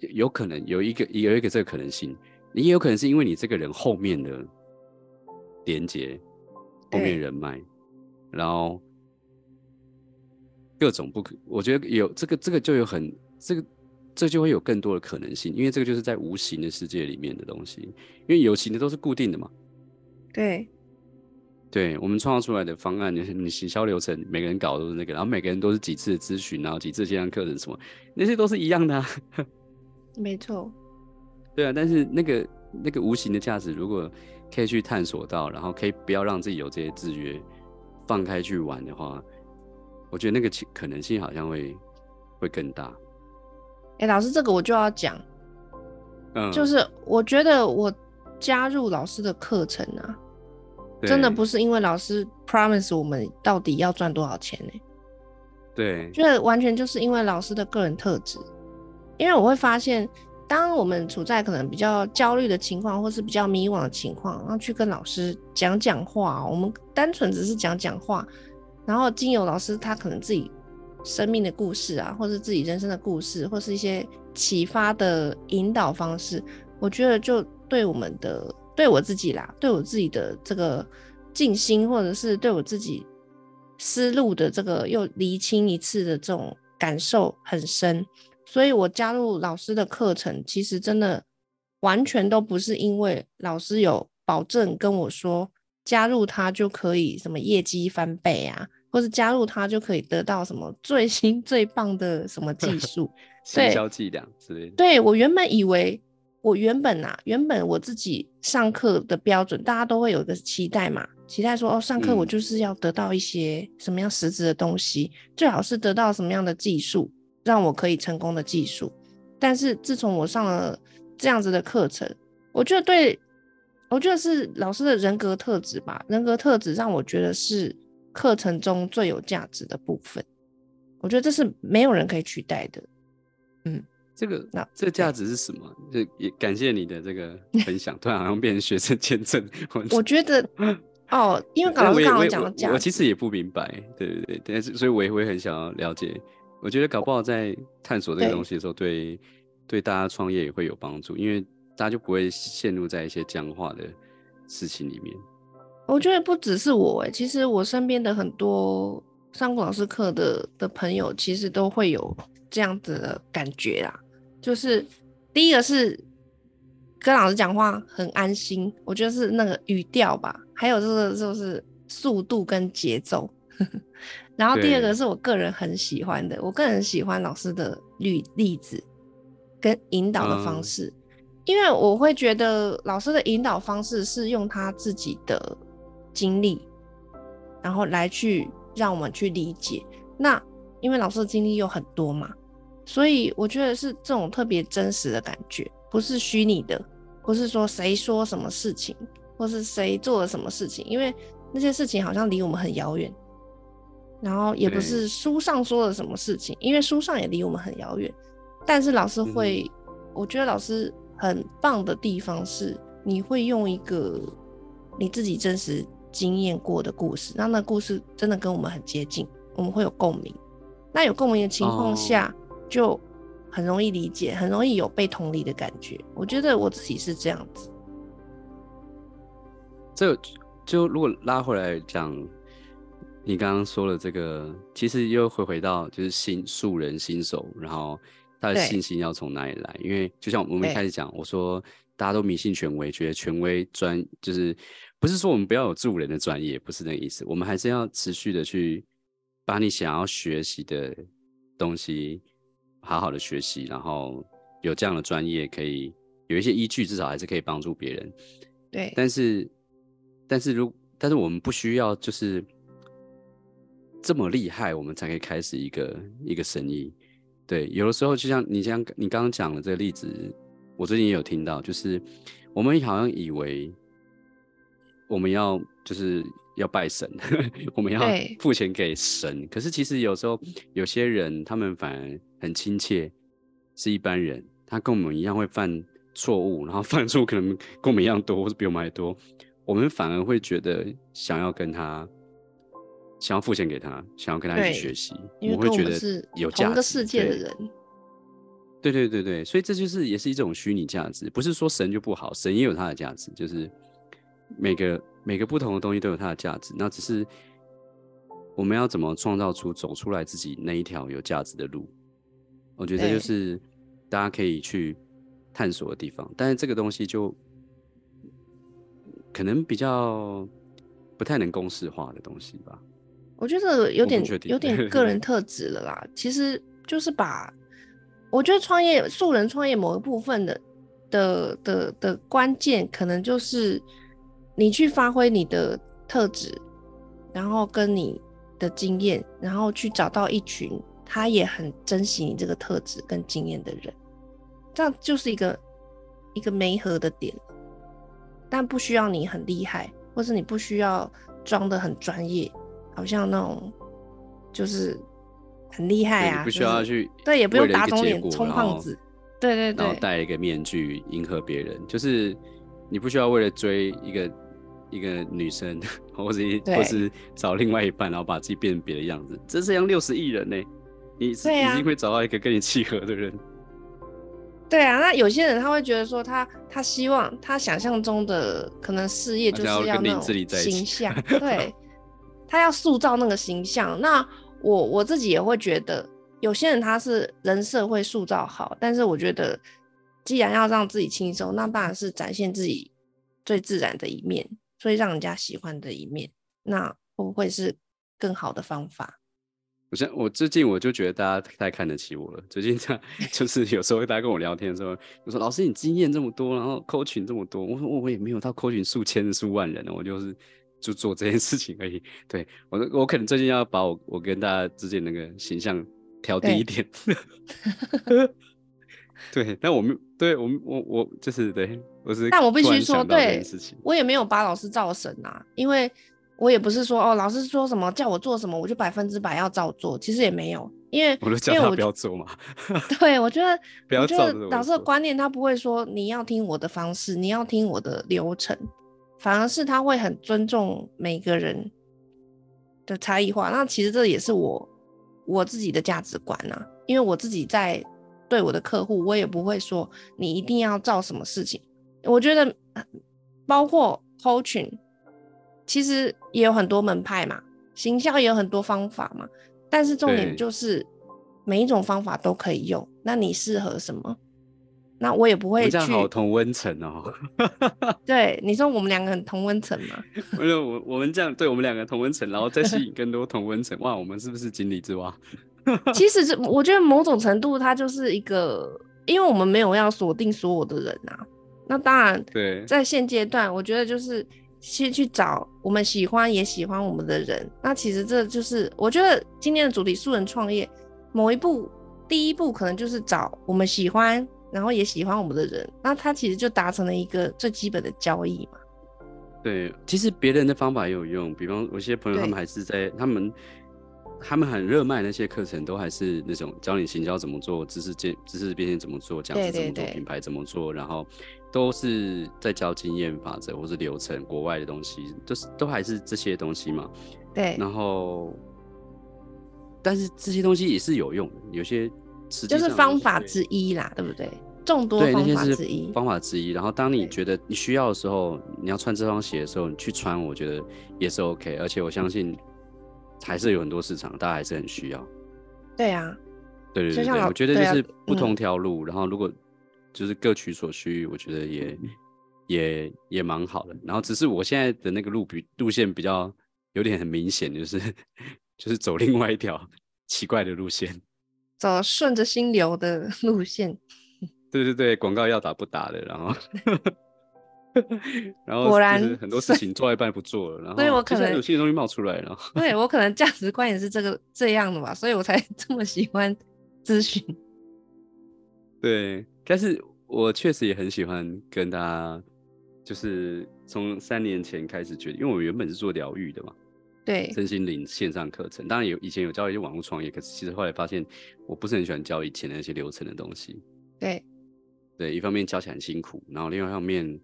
有，有可能有一个有一个这个可能性，你也有可能是因为你这个人后面的连接，后面人脉，然后各种不可，我觉得有这个这个就有很这个。这就会有更多的可能性，因为这个就是在无形的世界里面的东西，因为有形的都是固定的嘛。对，对，我们创造出来的方案，你你行销流程，每个人搞的都是那个，然后每个人都是几次的咨询，然后几次线上课程什么，那些都是一样的啊。没错。对啊，但是那个那个无形的价值，如果可以去探索到，然后可以不要让自己有这些制约，放开去玩的话，我觉得那个可能性好像会会更大。哎、欸，老师，这个我就要讲，嗯，就是我觉得我加入老师的课程啊，真的不是因为老师 promise 我们到底要赚多少钱呢？对，就是完全就是因为老师的个人特质，因为我会发现，当我们处在可能比较焦虑的情况，或是比较迷惘的情况，然后去跟老师讲讲话，我们单纯只是讲讲话，然后经由老师他可能自己。生命的故事啊，或是自己人生的故事，或是一些启发的引导方式，我觉得就对我们的，对我自己啦，对我自己的这个静心，或者是对我自己思路的这个又厘清一次的这种感受很深，所以我加入老师的课程，其实真的完全都不是因为老师有保证跟我说加入他就可以什么业绩翻倍啊。或是加入他就可以得到什么最新最棒的什么技 术，营销伎俩之类的。对，我原本以为，我原本啊，原本我自己上课的标准，大家都会有一个期待嘛，期待说哦，上课我就是要得到一些什么样实质的东西，嗯、最好是得到什么样的技术，让我可以成功的技术。但是自从我上了这样子的课程，我觉得对，我觉得是老师的人格特质吧，人格特质让我觉得是。课程中最有价值的部分，我觉得这是没有人可以取代的。嗯，这个那这个价值是什么？就也感谢你的这个分享，突然好像变成学生签证。我觉得哦，因为刚刚刚讲的价值，我其实也不明白。对对对，但是所以我也会很想要了解。我觉得搞不好在探索这个东西的时候，对对大家创业也会有帮助，因为大家就不会陷入在一些僵化的事情里面。我觉得不只是我哎，其实我身边的很多上过老师课的的朋友，其实都会有这样子的感觉啦。就是第一个是跟老师讲话很安心，我觉得是那个语调吧，还有就是就是速度跟节奏。然后第二个是我个人很喜欢的，我个人喜欢老师的例例子跟引导的方式，因为我会觉得老师的引导方式是用他自己的。经历，然后来去让我们去理解。那因为老师的经历有很多嘛，所以我觉得是这种特别真实的感觉。不是虚拟的，不是说谁说什么事情，或是谁做了什么事情，因为那些事情好像离我们很遥远。然后也不是书上说的什么事情，因为书上也离我们很遥远。但是老师会，我觉得老师很棒的地方是，你会用一个你自己真实经验过的故事，那那故事真的跟我们很接近，我们会有共鸣。那有共鸣的情况下，就很容易理解，很容易有被同理的感觉。我觉得我自己是这样子。这就如果拉回来讲。你刚刚说了这个，其实又会回到就是新素人新手，然后他的信心要从哪里来？因为就像我们一开始讲，我说大家都迷信权威，觉得权威专就是不是说我们不要有助人的专业，不是那个意思。我们还是要持续的去把你想要学习的东西好好的学习，然后有这样的专业可以有一些依据，至少还是可以帮助别人。对，但是但是如但是我们不需要就是。这么厉害，我们才可以开始一个一个生意。对，有的时候就像你像你刚刚讲的这个例子，我最近也有听到，就是我们好像以为我们要就是要拜神，我们要付钱给神。可是其实有时候有些人他们反而很亲切，是一般人，他跟我们一样会犯错误，然后犯错可能跟我们一样多，或是比我们还多，我们反而会觉得想要跟他。想要付钱给他，想要跟他一起学习，我会觉得有价值。同个世界的人，对对对对，所以这就是也是一种虚拟价值，不是说神就不好，神也有它的价值，就是每个每个不同的东西都有它的价值，那只是我们要怎么创造出走出来自己那一条有价值的路，我觉得这就是大家可以去探索的地方，但是这个东西就可能比较不太能公式化的东西吧。我觉得有点有点个人特质了啦，其实就是把我觉得创业素人创业某一部分的的的的关键，可能就是你去发挥你的特质，然后跟你的经验，然后去找到一群他也很珍惜你这个特质跟经验的人，这样就是一个一个媒合的点，但不需要你很厉害，或是你不需要装的很专业。好像那种就是很厉害啊，不需要去对，也不用打肿脸充胖子，对对对，然后戴一个面具迎合别人，就是你不需要为了追一个一个女生，或者或是找另外一半，然后把自己变成别的样子。这是样六十亿人呢，你一定会找到一个跟你契合的人。对啊，那有些人他会觉得说他他希望他想象中的可能事业就是要那种形象，对。他要塑造那个形象，那我我自己也会觉得，有些人他是人设会塑造好，但是我觉得，既然要让自己轻松，那当然是展现自己最自然的一面，所以让人家喜欢的一面，那会不会是更好的方法？我现我最近我就觉得大家太看得起我了。最近这样 就是有时候大家跟我聊天的时候，我说老师你经验这么多，然后 coaching 这么多，我说我也没有到 coaching 数千数万人呢，我就是。就做这件事情而已。对我，我可能最近要把我我跟大家之间那个形象调低一点。对，对，但我们对我们我我就是对我是，但我必须说，对，我也没有把老师造神啊，因为我也不是说哦，老师说什么叫我做什么，我就百分之百要照做。其实也没有，因为我就叫他不要做嘛。对，我觉得 不要照老师的观念，他不会说你要听我的方式，你要听我的流程。反而是他会很尊重每个人的差异化，那其实这也是我我自己的价值观呐、啊。因为我自己在对我的客户，我也不会说你一定要照什么事情。我觉得包括 coaching，其实也有很多门派嘛，行销也有很多方法嘛。但是重点就是每一种方法都可以用，那你适合什么？那我也不会去。这样好同温层哦。对，你说我们两个很同温层嘛？没有，我我们这样，对我们两个同温层，然后再吸引更多同温层。哇，我们是不是井底之蛙？其实这，我觉得某种程度它就是一个，因为我们没有要锁定所有的人啊。那当然，对，在现阶段，我觉得就是先去找我们喜欢也喜欢我们的人。那其实这就是，我觉得今天的主题素人创业，某一步，第一步可能就是找我们喜欢。然后也喜欢我们的人，那他其实就达成了一个最基本的交易嘛。对，其实别人的方法也有用，比方有些朋友他们还是在他们他们很热卖那些课程，都还是那种教你行销怎么做，知识变知识变现怎么做，讲师怎么做，品牌怎么做，然后都是在教经验法则或是流程，国外的东西，都是都还是这些东西嘛。对，然后但是这些东西也是有用的，有些就是方法之一啦，对不对？众多方法之一，方法之一。然后当你觉得你需要的时候，你要穿这双鞋的时候，你去穿，我觉得也是 OK。而且我相信还是有很多市场，大家还是很需要。对啊，对对对，对，我觉得就是不同条路，啊嗯，然后如果就是各取所需，我觉得也也也蛮好的。然后只是我现在的那个路比路线比较有点很明显，就是 就是走另外一条 奇怪的路线，走顺着心流的路线。对对对，广告要打不打的，然后，然后果然很多事情做一半不做了，然后，所以我可能有新的东西冒出来了。对，我可能价值观也是这个这样的吧，所以我才这么喜欢咨询。对，但是我确实也很喜欢跟大家，就是从三年前开始觉得，因为我原本是做疗愈的嘛，对，身心灵线上课程，当然有以前有教一些网络创业，可是其实后来发现我不是很喜欢教以前的那些流程的东西。对。对，一方面教起来很辛苦，然后另外一方面，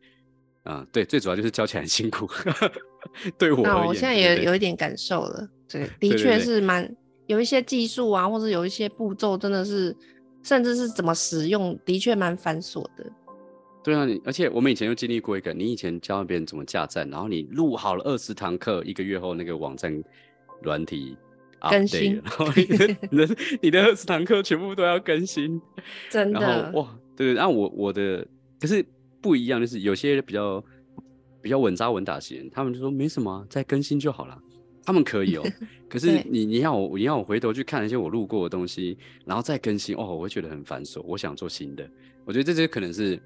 对，最主要就是教起来很辛苦。对我，那我现在也有一点感受了。对，的确是蛮有一些技术啊，或者有一些步骤，真的是，甚至是怎么使用，的确蛮繁琐的。对啊，你而且我们以前又经历过一个，你以前教别人怎么架站，然后你录好了二十堂课，一个月后那个网站软体更新，然后你的你的你的二十堂课全部都要更新，真的，哇。对，然后我我的可是不一样，就是有些比较比较稳扎稳打型，他们就说没什么，再更新就好了。他们可以哦，可是你你要我你要我回头去看一些我录过的东西，然后再更新哦，我会觉得很繁琐。我想做新的，我觉得这些可能是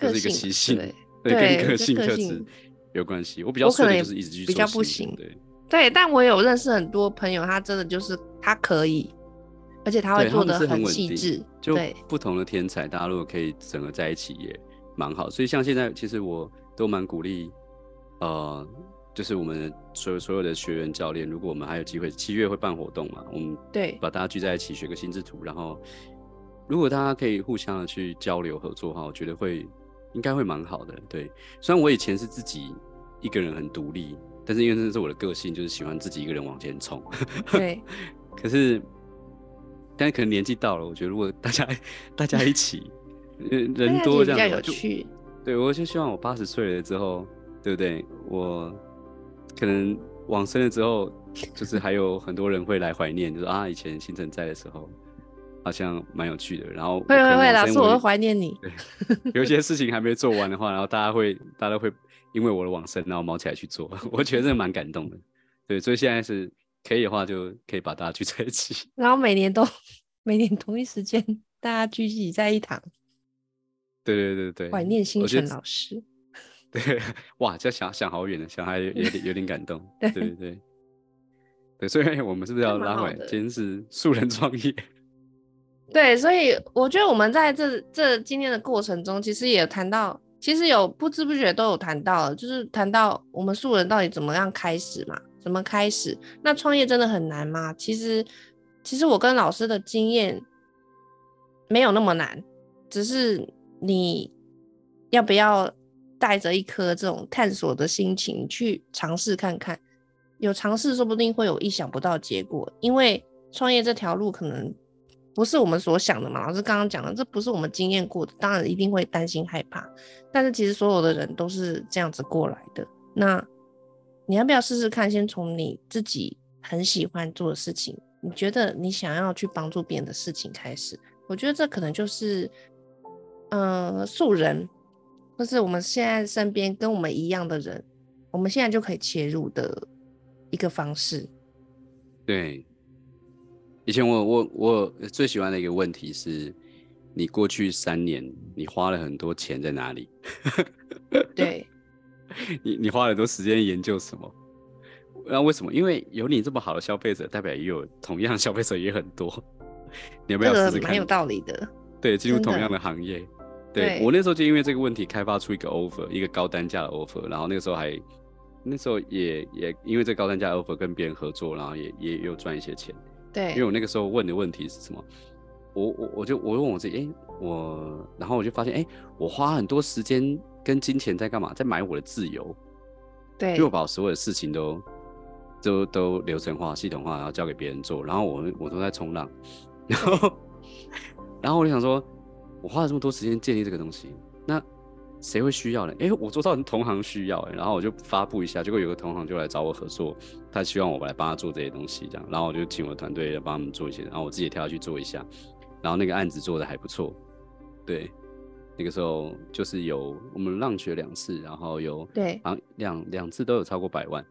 就是一个习性，对，跟个性特质有关系。我比较可能就是一直去做比较不行，对对，但我有认识很多朋友，他真的就是他可以。而且他会做的很细致，就不同的天才，大家如果可以整合在一起也蛮好。所以像现在，其实我都蛮鼓励，呃，就是我们所有所有的学员教练，如果我们还有机会，七月会办活动嘛，我们对把大家聚在一起学个心智图，然后如果大家可以互相的去交流合作的话，我觉得会应该会蛮好的。对，虽然我以前是自己一个人很独立，但是因为这是我的个性，就是喜欢自己一个人往前冲。对，可是。但是可能年纪到了，我觉得如果大家大家一起，人多这样比较有趣。对，我就希望我八十岁了之后，对不对？我可能往生了之后，就是还有很多人会来怀念，就是啊，以前星辰在的时候，好像蛮有趣的。然后会会会，老师我会怀念你。对，有些事情还没做完的话，然后大家会大家会因为我的往生，然后毛起来去做，我觉得这蛮感动的。对，所以现在是。可以的话，就可以把大家聚在一起，然后每年都每年同一时间，大家聚集在一堂。对对对对，怀念星辰老师。对，哇，这想想好远了，小孩有点有点感动。对对对，对，所以我们是不是要拉回来？今天是素人创业。对，所以我觉得我们在这这今天的过程中，其实也谈到，其实有不知不觉都有谈到了，就是谈到我们素人到底怎么样开始嘛。怎么开始？那创业真的很难吗？其实，其实我跟老师的经验没有那么难，只是你要不要带着一颗这种探索的心情去尝试看看。有尝试，说不定会有意想不到结果。因为创业这条路可能不是我们所想的嘛。老师刚刚讲的，这不是我们经验过的，当然一定会担心害怕。但是其实所有的人都是这样子过来的。那。你要不要试试看？先从你自己很喜欢做的事情，你觉得你想要去帮助别人的事情开始。我觉得这可能就是，呃，素人，或是我们现在身边跟我们一样的人，我们现在就可以切入的一个方式。对，以前我我我最喜欢的一个问题是，你过去三年你花了很多钱在哪里？对。你你花了很多时间研究什么？那为什么？因为有你这么好的消费者，代表也有同样消费者也很多。你要不要试试看？蛮有道理的。对，进入同样的行业。对，我那时候就因为这个问题开发出一个 offer，一个高单价的 offer，然后那个时候还那时候也也因为这个高单价 offer 跟别人合作，然后也也有赚一些钱。对，因为我那个时候问的问题是什么？我我我就我问我自己，哎、欸，我然后我就发现，哎、欸，我花很多时间跟金钱在干嘛？在买我的自由。对，因为我把所有的事情都都都流程化、系统化，然后交给别人做，然后我我都在冲浪，然后然后我就想说。我花了这么多时间建立这个东西，那谁会需要呢？哎、欸，我做到同行需要，哎，然后我就发布一下，结果有个同行就来找我合作，他希望我来帮他做这些东西，这样，然后我就请我的团队来帮他们做一些，然后我自己也跳下去做一下，然后那个案子做的还不错，对，那个时候就是有我们浪学两次，然后有对，啊两两次都有超过百万，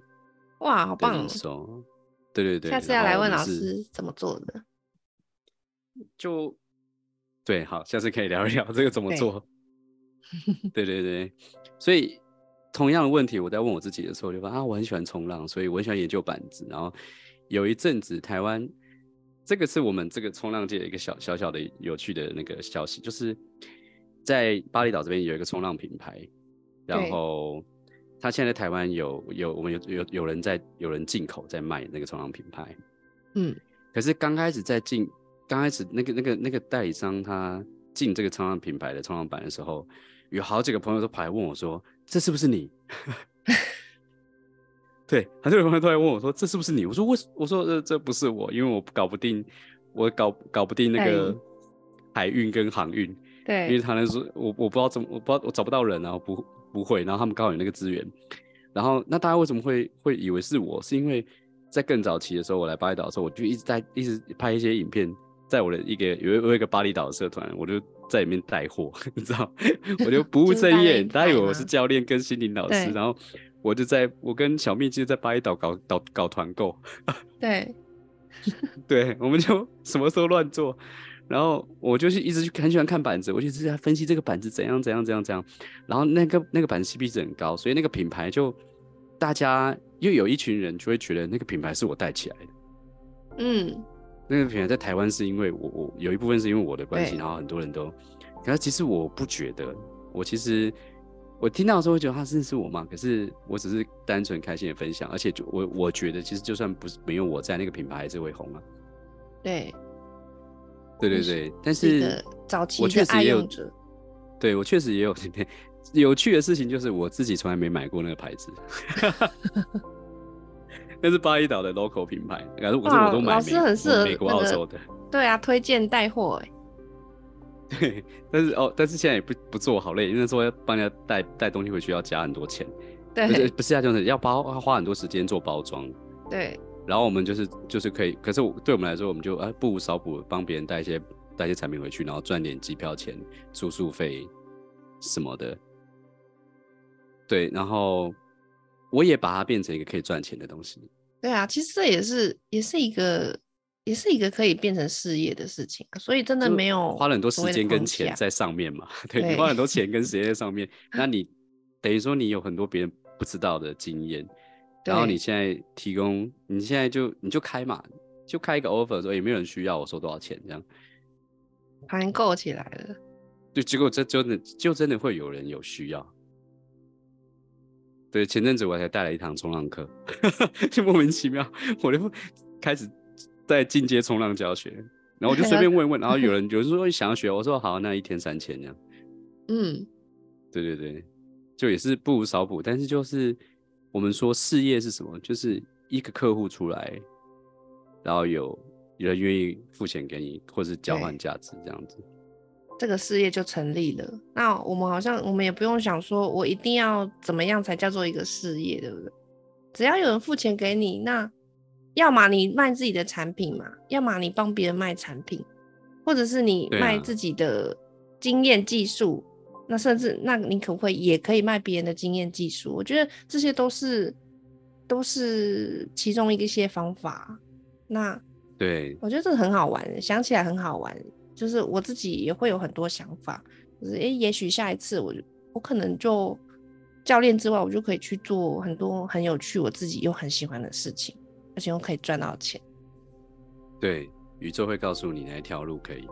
哇，好棒哦，对对对，下次要来问老师怎么做的，就。对，好，下次可以聊一聊这个怎么做。对，对对对，所以同样的问题，我在问我自己的时候，就说啊，我很喜欢冲浪，所以我很喜欢研究板子。然后有一阵子，台湾这个是我们这个冲浪界的一个小小小的有趣的那个消息，就是在巴厘岛这边有一个冲浪品牌，然后他现在在台湾有有我们有有有人在有人进口在卖那个冲浪品牌，嗯，可是刚开始在进。刚开始那个那个那个代理商他进这个冲浪品牌的冲浪板的时候，有好几个朋友都跑来问我说：“这是不是你？” 对，很多朋友都来问我说：“这是不是你？”我说：“我我说这这不是我，因为我搞不定，我搞搞不定那个海运跟航运。对，因为他那说我我不知道怎么，我不知道我找不到人，然后不不会，然后他们刚好有那个资源，然后那大家为什么会会以为是我？是因为在更早期的时候，我来巴厘岛的时候，我就一直在一直拍一些影片。在我的一个有有一个巴厘岛的社团，我就在里面带货，你知道，我就不务正业，大家以为我是教练跟心灵老师，然后我就在我跟小蜜就在巴厘岛搞搞搞团购，对，对，我们就什么时候乱做，然后我就是一直去很喜欢看板子，我就一直在分析这个板子怎样怎样怎样怎样，然后那个那个板子 CP 值很高，所以那个品牌就大家又有一群人就会觉得那个品牌是我带起来的，嗯。那个品牌在台湾是因为我我有一部分是因为我的关系，然后很多人都，可是其实我不觉得，我其实我听到的时候会觉得他认识我嘛，可是我只是单纯开心的分享，而且就我我觉得其实就算不是没有我在，那个品牌还是会红啊。对，对对对，但是早期我确实也有，对我确实也有有趣的事情，就是我自己从来没买过那个牌子。那是巴厘岛的 local 品牌，可是我是我都买。老师很适合美国、澳洲的。对啊，推荐带货哎。对，但是哦，但是现在也不不做好累，因为说要帮人家带带东西回去要加很多钱。对，不是不是啊，就是要包要花很多时间做包装。对。然后我们就是就是可以，可是我对我们来说，我们就啊不无少补，帮别人带一些带一些产品回去，然后赚点机票钱、住宿费什么的。对，然后。我也把它变成一个可以赚钱的东西。对啊，其实这也是也是一个也是一个可以变成事业的事情，所以真的没有花了很多时间跟钱在上面嘛。对，对你花很多钱 跟时间在上面，那你 等于说你有很多别人不知道的经验，然后你现在提供，你现在就你就开嘛，就开一个 offer 说有没有人需要，我收多少钱这样，团购起来了。对，结果这真的就真的会有人有需要。对，前阵子我才带了一堂冲浪课，就 莫名其妙，我就开始在进阶冲浪教学，然后我就随便问问，然后有人有人说想要学，我说好，那一天三千这样。嗯，对对对，就也是不如少补，但是就是我们说事业是什么，就是一个客户出来，然后有有人愿意付钱给你，或是交换价值这样子。这个事业就成立了。那我们好像我们也不用想说，我一定要怎么样才叫做一个事业，对不对？只要有人付钱给你，那要么你卖自己的产品嘛，要么你帮别人卖产品，或者是你卖自己的经验技术。啊、那甚至那你可不可以也可以卖别人的经验技术？我觉得这些都是都是其中一些方法。那对，我觉得这个很好玩，想起来很好玩。就是我自己也会有很多想法，就是诶、也许下一次我我可能就教练之外，我就可以去做很多很有趣、我自己又很喜欢的事情，而且又可以赚到钱。对，宇宙会告诉你哪一条路可以。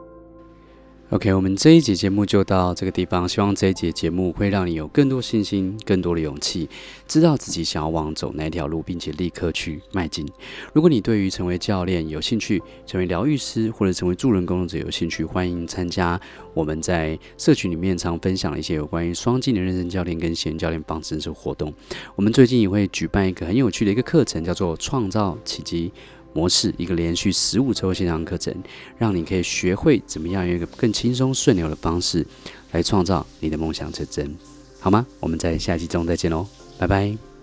OK，我们这一集节目就到这个地方。希望这一集节目会让你有更多信心、更多的勇气，知道自己想要往走哪条路，并且立刻去迈进。如果你对于成为教练有兴趣，成为疗愈师或者成为助人工作者有兴趣，欢迎参加我们在社群里面常分享的一些有关于双技能认证教练跟贤教练方式的活动。我们最近也会举办一个很有趣的一个课程，叫做创造奇迹模式，一个连续十五周线上课程，让你可以学会怎么样用一个更轻松顺流的方式来创造你的梦想成真，好吗？我们在下期中再见喽，拜拜。